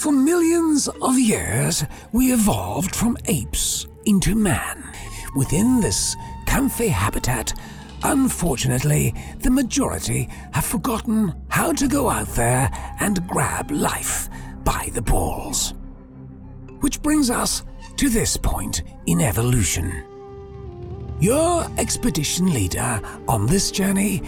For millions of years, we evolved from apes into man. Within this comfy habitat, unfortunately, the majority have forgotten how to go out there and grab life by the balls. Which brings us to this point in evolution. Your expedition leader on this journey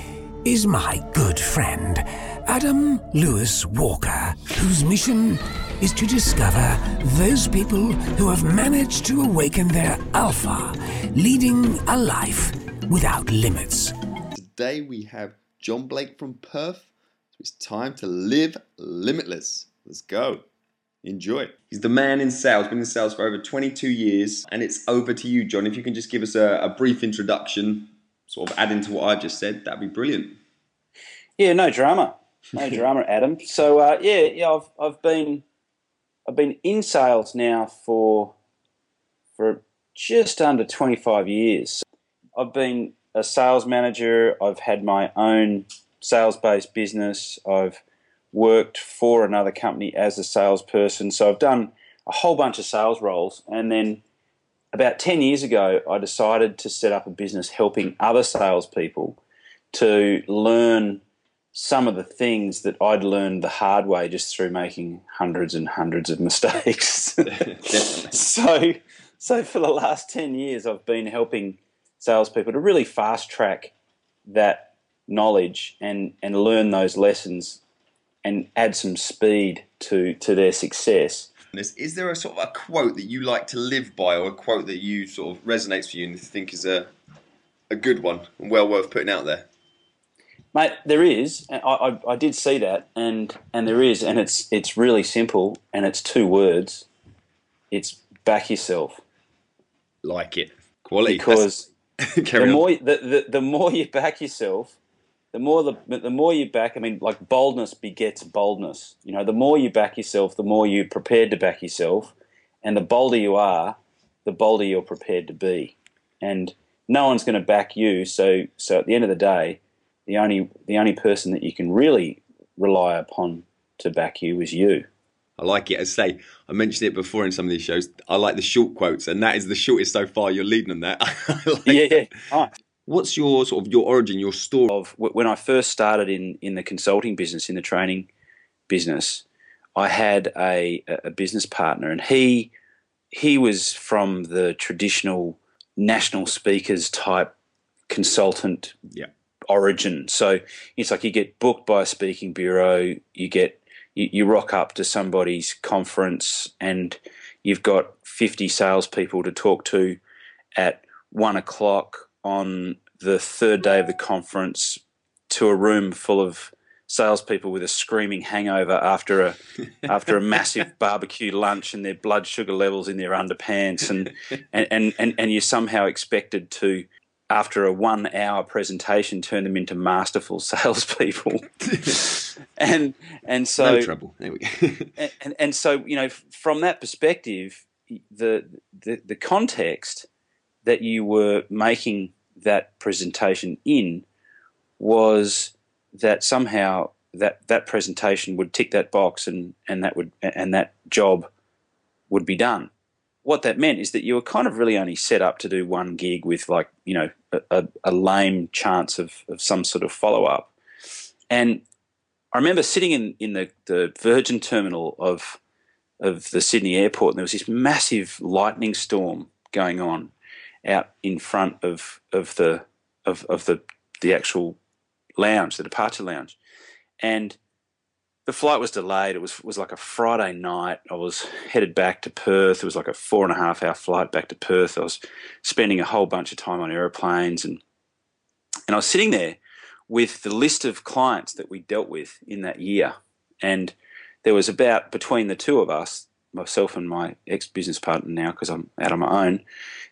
is my good friend, Adam Lewis Walker, whose mission is to discover those people who have managed to awaken their alpha, leading a life without limits. Today we have John Blake from Perth. So it's time to live limitless. Let's go. Enjoy. He's the man in sales, been in sales for over 22 years, and it's over to you, John. If you can just give us a, a brief introduction, sort of adding to what I just said, that'd be brilliant. Yeah, no drama, no drama, Adam. So uh, yeah, yeah, I've I've been I've been in sales now for for just under 25 years. I've been a sales manager. I've had my own sales-based business. I've worked for another company as a salesperson. So I've done a whole bunch of sales roles. And then about 10 years ago, I decided to set up a business helping other salespeople to learn some of the things that I'd learned the hard way just through making hundreds and hundreds of mistakes. so, so for the last 10 years, I've been helping salespeople to really fast track that knowledge and, and learn those lessons and add some speed to to their success. Is there a sort of a quote that you like to live by, or a quote that you sort of resonates for you and think is a a good one and well worth putting out there? Mate, there is. I, I, I did see that, and and there is, and it's it's really simple, and it's two words. It's back yourself. Like it, quality. Because the more the, the, the more you back yourself, the more the the more you back, I mean, like boldness begets boldness. You know, the more you back yourself, the more you're prepared to back yourself, and the bolder you are, the bolder you're prepared to be. And no one's going to back you. So, so at the end of the day, the only the only person that you can really rely upon to back you is you. I like it. I say, I mentioned it before in some of these shows. I like the short quotes, and that is the shortest so far. You're leading on that. like yeah, yeah. Right. What's your sort of your origin, your story of when I first started in in the consulting business, in the training business? I had a a business partner, and he he was from the traditional national speakers type consultant yeah. origin. So it's like you get booked by a speaking bureau, you get you, you rock up to somebody's conference, and you've got fifty salespeople to talk to at one o'clock on the third day of the conference to a room full of salespeople with a screaming hangover after a after a massive barbecue lunch and their blood sugar levels in their underpants and and, and, and, and you're somehow expected to after a one hour presentation turn them into masterful salespeople. And and so no trouble. There we go and, and, and so you know from that perspective the, the the context that you were making that presentation in was that somehow that that presentation would tick that box and and that would and that job would be done. What that meant is that you were kind of really only set up to do one gig with like you know a, a lame chance of, of some sort of follow up. And I remember sitting in, in the, the Virgin terminal of of the Sydney airport and there was this massive lightning storm going on out in front of of the of, of the the actual lounge, the departure lounge, and the flight was delayed. It was was like a Friday night. I was headed back to Perth. It was like a four and a half hour flight back to Perth. I was spending a whole bunch of time on aeroplanes and and I was sitting there with the list of clients that we dealt with in that year, and there was about between the two of us, myself and my ex business partner now because I'm out on my own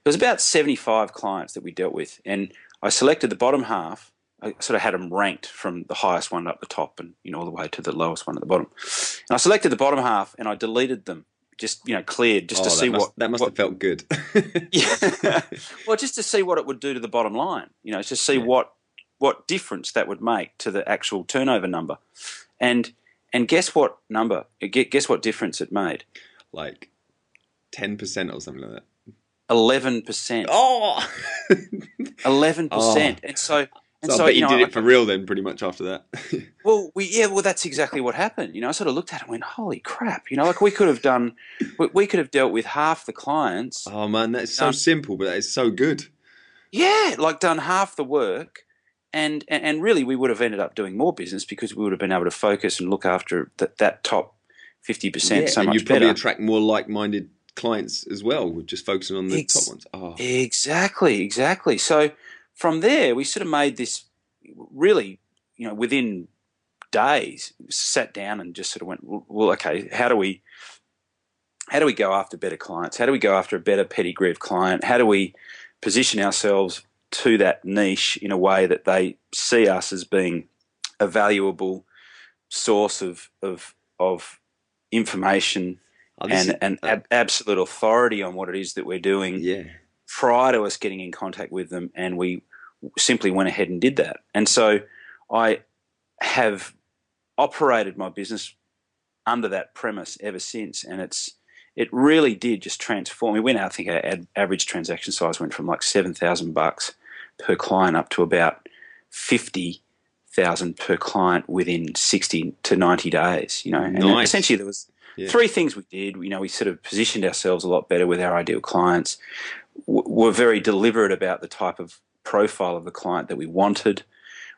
there was about 75 clients that we dealt with, and I selected the bottom half. I sort of had them ranked from the highest one up the top and you know all the way to the lowest one at the bottom. And I selected the bottom half and I deleted them, just you know cleared, just oh, to see must, what that must what, have felt good. yeah, well, just to see what it would do to the bottom line. You know, to see yeah. what what difference that would make to the actual turnover number, and and guess what number? Guess what difference it made? Like ten percent or something like that. Eleven percent. Oh, Eleven percent. Oh. And so, and so, so, I bet you, know, did it for real then, pretty much after that. Well, we yeah, well, that's exactly what happened. You know, I sort of looked at it and went, "Holy crap!" You know, like we could have done, we, we could have dealt with half the clients. oh man, that's so simple, but that is so good. Yeah, like done half the work, and, and and really, we would have ended up doing more business because we would have been able to focus and look after that that top fifty percent so and much you'd probably better. attract more like-minded clients as well, with just focusing on the Ex- top ones. Oh, Exactly, exactly. So from there, we sort of made this really, you know, within days, sat down and just sort of went, well, okay, how do we, how do we go after better clients? How do we go after a better pedigree of client? How do we position ourselves to that niche in a way that they see us as being a valuable source of of of information oh, and is- an uh, ab- absolute authority on what it is that we're doing yeah, prior to us getting in contact with them, and we simply went ahead and did that. And so I have operated my business under that premise ever since, and it's it really did just transform. We went out. I think our ad- average transaction size went from like seven thousand bucks per client up to about fifty thousand per client within sixty to ninety days. You know, and Nice. essentially there was Yeah. three things we did. You know, we sort of positioned ourselves a lot better with our ideal clients. W- were very deliberate about the type of profile of the client that we wanted.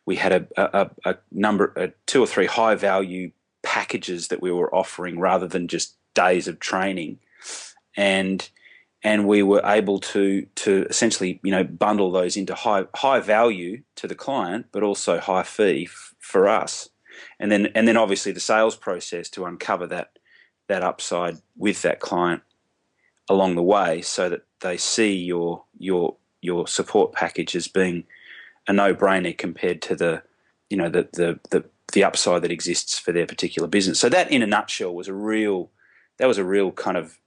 We had a, a, a number, a two or three high value packages that we were offering rather than just days of training, and and we were able to to essentially you know bundle those into high high value to the client, but also high fee f- for us, and then and then obviously the sales process to uncover that that upside with that client along the way, so that they see your your your support package as being a no brainer compared to the you know the, the the the upside that exists for their particular business. So that, in a nutshell, was a real that was a real kind of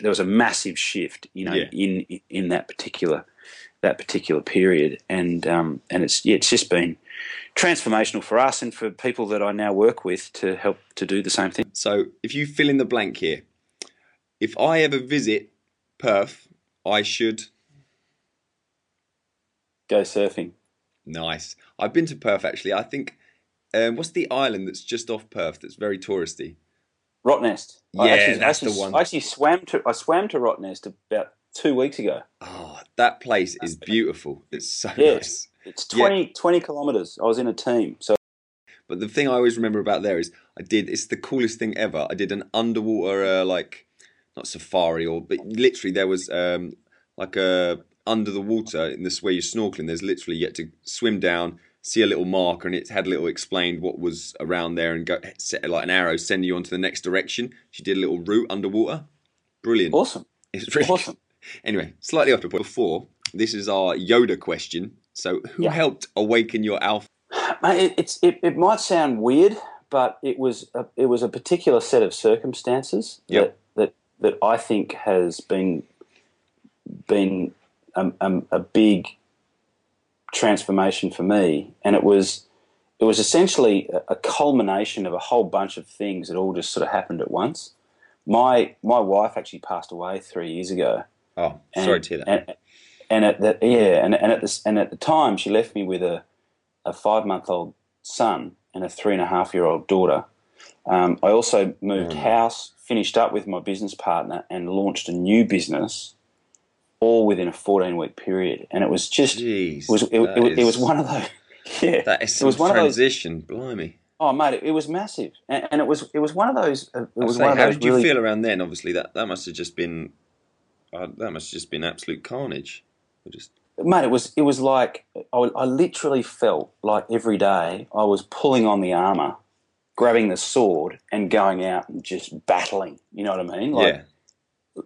there was a massive shift, you know, Yeah. in in that particular that particular period, and um, and it's yeah, it's just been transformational for us and for people that I now work with to help to do the same thing. So if you fill in the blank here, if I ever visit Perth, I should. Go surfing. Nice. I've been to Perth actually. I think. Um, what's the island that's just off Perth that's very touristy? Rottnest. I Yeah, actually, that's the one. I actually swam to I swam to Rottnest about two weeks ago. Oh, that place is beautiful. It's so Yeah. nice. It's Yeah. 20, 20 kilometres. I was in a team, so But the thing I always remember about there is I did. It's the coolest thing ever. I did an underwater uh, like not safari or but literally there was um, like a under the water in this where you're snorkeling. There's literally you had to swim down, see a little marker, and it had a little explained what was around there and go set like an arrow sending you onto the next direction. She did a little route underwater. Brilliant. awesome, It's really awesome. Anyway, slightly off the point before. This is our Yoda question. So, who Yeah. helped awaken your alpha? Mate, it, it's it, it might sound weird, but it was a, it was a particular set of circumstances Yep. that, that that I think has been been a, a, a big transformation for me, and it was it was essentially a, a culmination of a whole bunch of things that all just sort of happened at once. My my wife actually passed away three years ago, Oh, and, sorry to hear that. And, and at that, yeah, and, and at this, and at the time, she left me with a, a five month old son and a three and a half year old daughter. Um, I also moved Mm. house, finished up with my business partner, and launched a new business, all within a fourteen week period. And it was just, Jeez, it was, it, it, was- it was is- one of those. Yeah, That is it was one of those. transition. Blimey. Oh, mate, it, was massive, and, and it was it was one of those. uh, It was was saying, one of how those did you really, feel around then? Obviously, that, that must have just been uh, that must have just been absolute carnage. I Just mate, it was it was like I, I literally felt like every day I was pulling on the armor, grabbing the sword, and going out and just battling. You know what I mean? Like, yeah,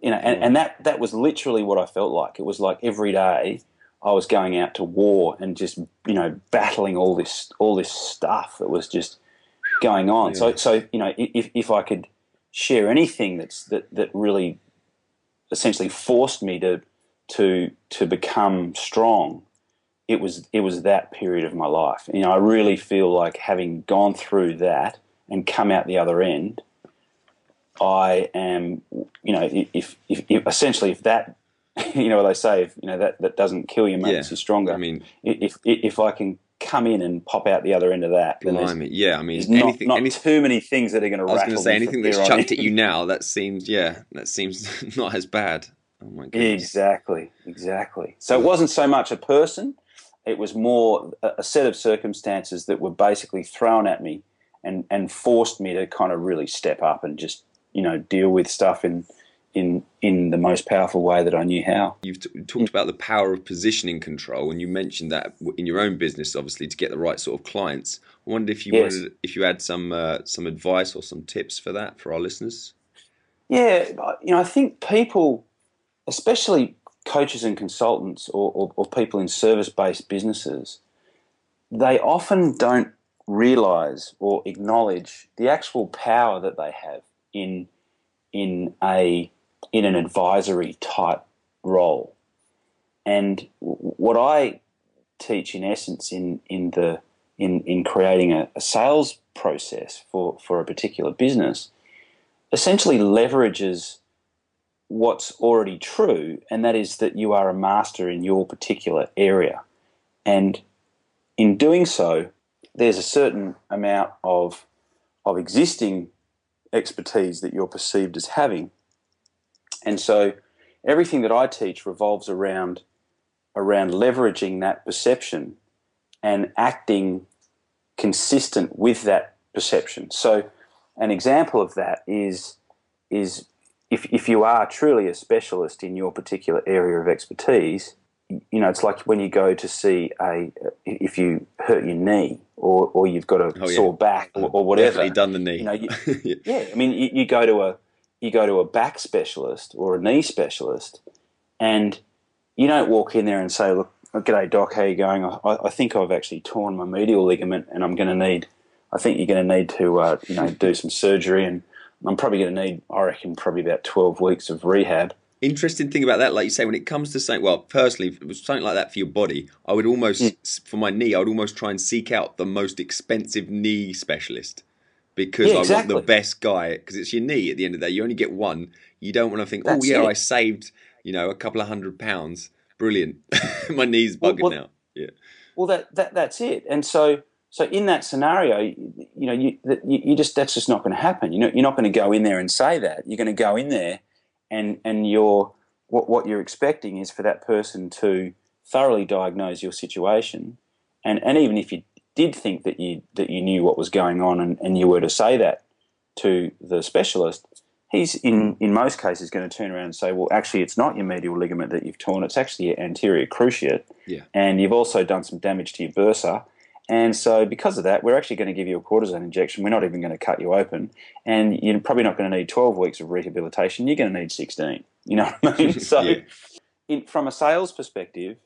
You know, and, and that that was literally what I felt like. It was like every day I was going out to war and just you know battling all this all this stuff that was just going on. So Yeah. so you know if if I could share anything that's that that really essentially forced me to to to become strong it was it was that period of my life you know i really feel like having gone through that and come out the other end, I am, you know, if, if, if essentially if that, you know what they say, if you know that, that doesn't kill you makes Yeah. you stronger. I mean, if if I can come in and pop out the other end of that, blimey, yeah. I mean, there's not, anything, not anything. too many things that are going to I was going to say anything that's chucked in. at you now. That seems, yeah, that seems not as bad. Oh my goodness. Exactly, exactly. So it wasn't so much a person; it was more a, a set of circumstances that were basically thrown at me and and forced me to kind of really step up and just you know deal with stuff in in in the most powerful way that I knew how. You've t- talked about the power of positioning control, and you mentioned that in your own business, obviously, to get the right sort of clients. I wondered if you Yes. wanted, if you had some uh, some advice or some tips for that for our listeners. Yeah, you know, I think people, especially coaches and consultants or, or, or people in service based businesses, they often don't realize or acknowledge the actual power that they have in in a in an advisory type role. And what I teach in essence in in the in, in creating a, a sales process for, for a particular business essentially leverages what's already true, and that is that you are a master in your particular area. And in doing so, there's a certain amount of, of existing expertise that you're perceived as having. And so everything that I teach revolves around, around leveraging that perception and acting consistent with that perception. So an example of that is is if if you are truly a specialist in your particular area of expertise, you know it's like when you go to see a if you hurt your knee or or you've got a Oh, yeah. sore back or, or whatever. Definitely done the knee. You know, you- Yeah. I mean, you, you go to a you go to a back specialist or a knee specialist, and you don't walk in there and say, "Look, g'day doc, how you going? I, I think I've actually torn my medial ligament, and I'm going to need. I think you're going to need to, uh, you know, do some surgery, and I'm probably going to need, I reckon, probably about 12 weeks of rehab." Interesting thing about that, like you say, when it comes to saying, well, personally, if it was something like that for your body, I would almost, mm. for my knee, I would almost try and seek out the most expensive knee specialist because Yeah, I exactly. want the best guy. Because it's your knee at the end of the day. You only get one. You don't want to think, oh, That's oh, yeah, it. I saved, you know, a couple of hundred pounds. Brilliant. my knee's Well, buggered well- now. Yeah. Well, that, that that's it. And so so in that scenario, you, you know, you, you you just that's just not going to happen. You know, you're not going to go in there and say that. You're going to go in there, and and you're what what you're expecting is for that person to thoroughly diagnose your situation, and and even if you did think that you that you knew what was going on, and, and you were to say that to the specialist. He's in, in most cases going to turn around and say, well, actually, it's not your medial ligament that you've torn; it's actually your anterior cruciate, Yeah. and you've also done some damage to your bursa. And so, because of that, we're actually going to give you a cortisone injection. We're not even going to cut you open, and you're probably not going to need 12 weeks of rehabilitation. You're going to need 16. You know what I mean? So, Yeah. in, from a sales perspective,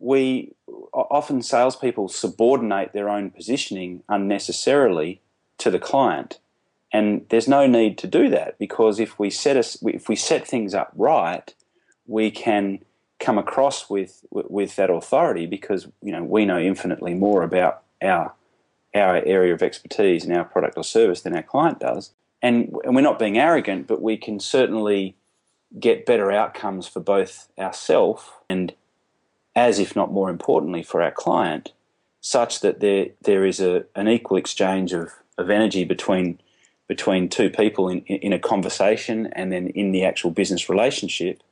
we often salespeople subordinate their own positioning unnecessarily to the client, and there's no need to do that because if we set us if we set things up right, we can come across with with that authority because you know we know infinitely more about our our area of expertise and our product or service than our client does, and, and we're not being arrogant, but we can certainly get better outcomes for both ourselves and as if not more importantly for our client such that there there is a an equal exchange of, of energy between between two people in, in a conversation and then in the actual business relationship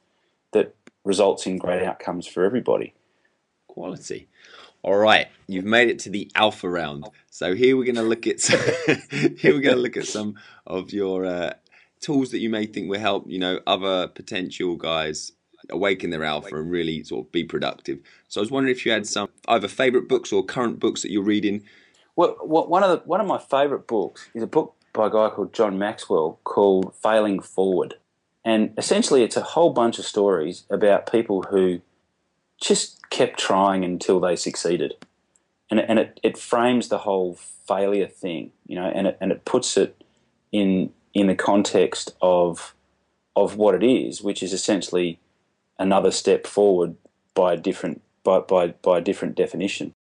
that results in great outcomes for everybody. Quality. All right, you've made it to the alpha round. So here we're going to look at some, here we're going to look at some of your uh, tools that you may think will help you know other potential guys awaken their alpha and really sort of be productive. So I was wondering if you had some either favorite books or current books that you're reading. Well, one of the, one of my favourite books is a book by a guy called John Maxwell called Failing Forward, and essentially it's a whole bunch of stories about people who just kept trying until they succeeded, and it, and it, it frames the whole failure thing, you know, and it and it puts it in in the context of of what it is, which is essentially another step forward by a different by by, by a different definition.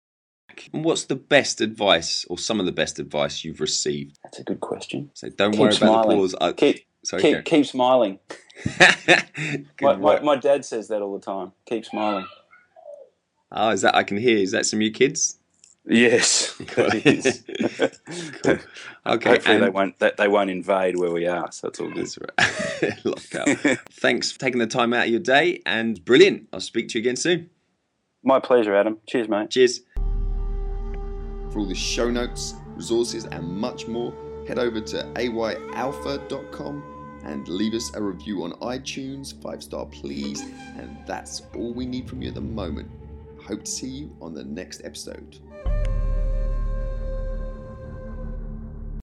And what's the best advice, or some of the best advice you've received? That's a good question. So don't Keep worry about the smiling. pause. Uh, I- Keep, Sorry, keep, keep smiling. My, my, my dad says that all the time. Keep smiling. Oh, is that I can hear? Is that some of your kids? Yes, it is. Cool. Okay, Hopefully they won't they, they won't invade where we are. So it's all good. That's right. Lockout. Thanks for taking the time out of your day, and brilliant. I'll speak to you again soon. My pleasure, Adam. Cheers, mate. Cheers. For all the show notes, resources, and much more, head over to ayalpha.com and leave us a review on iTunes, five star please. And that's all we need from you at the moment. Hope to see you on the next episode.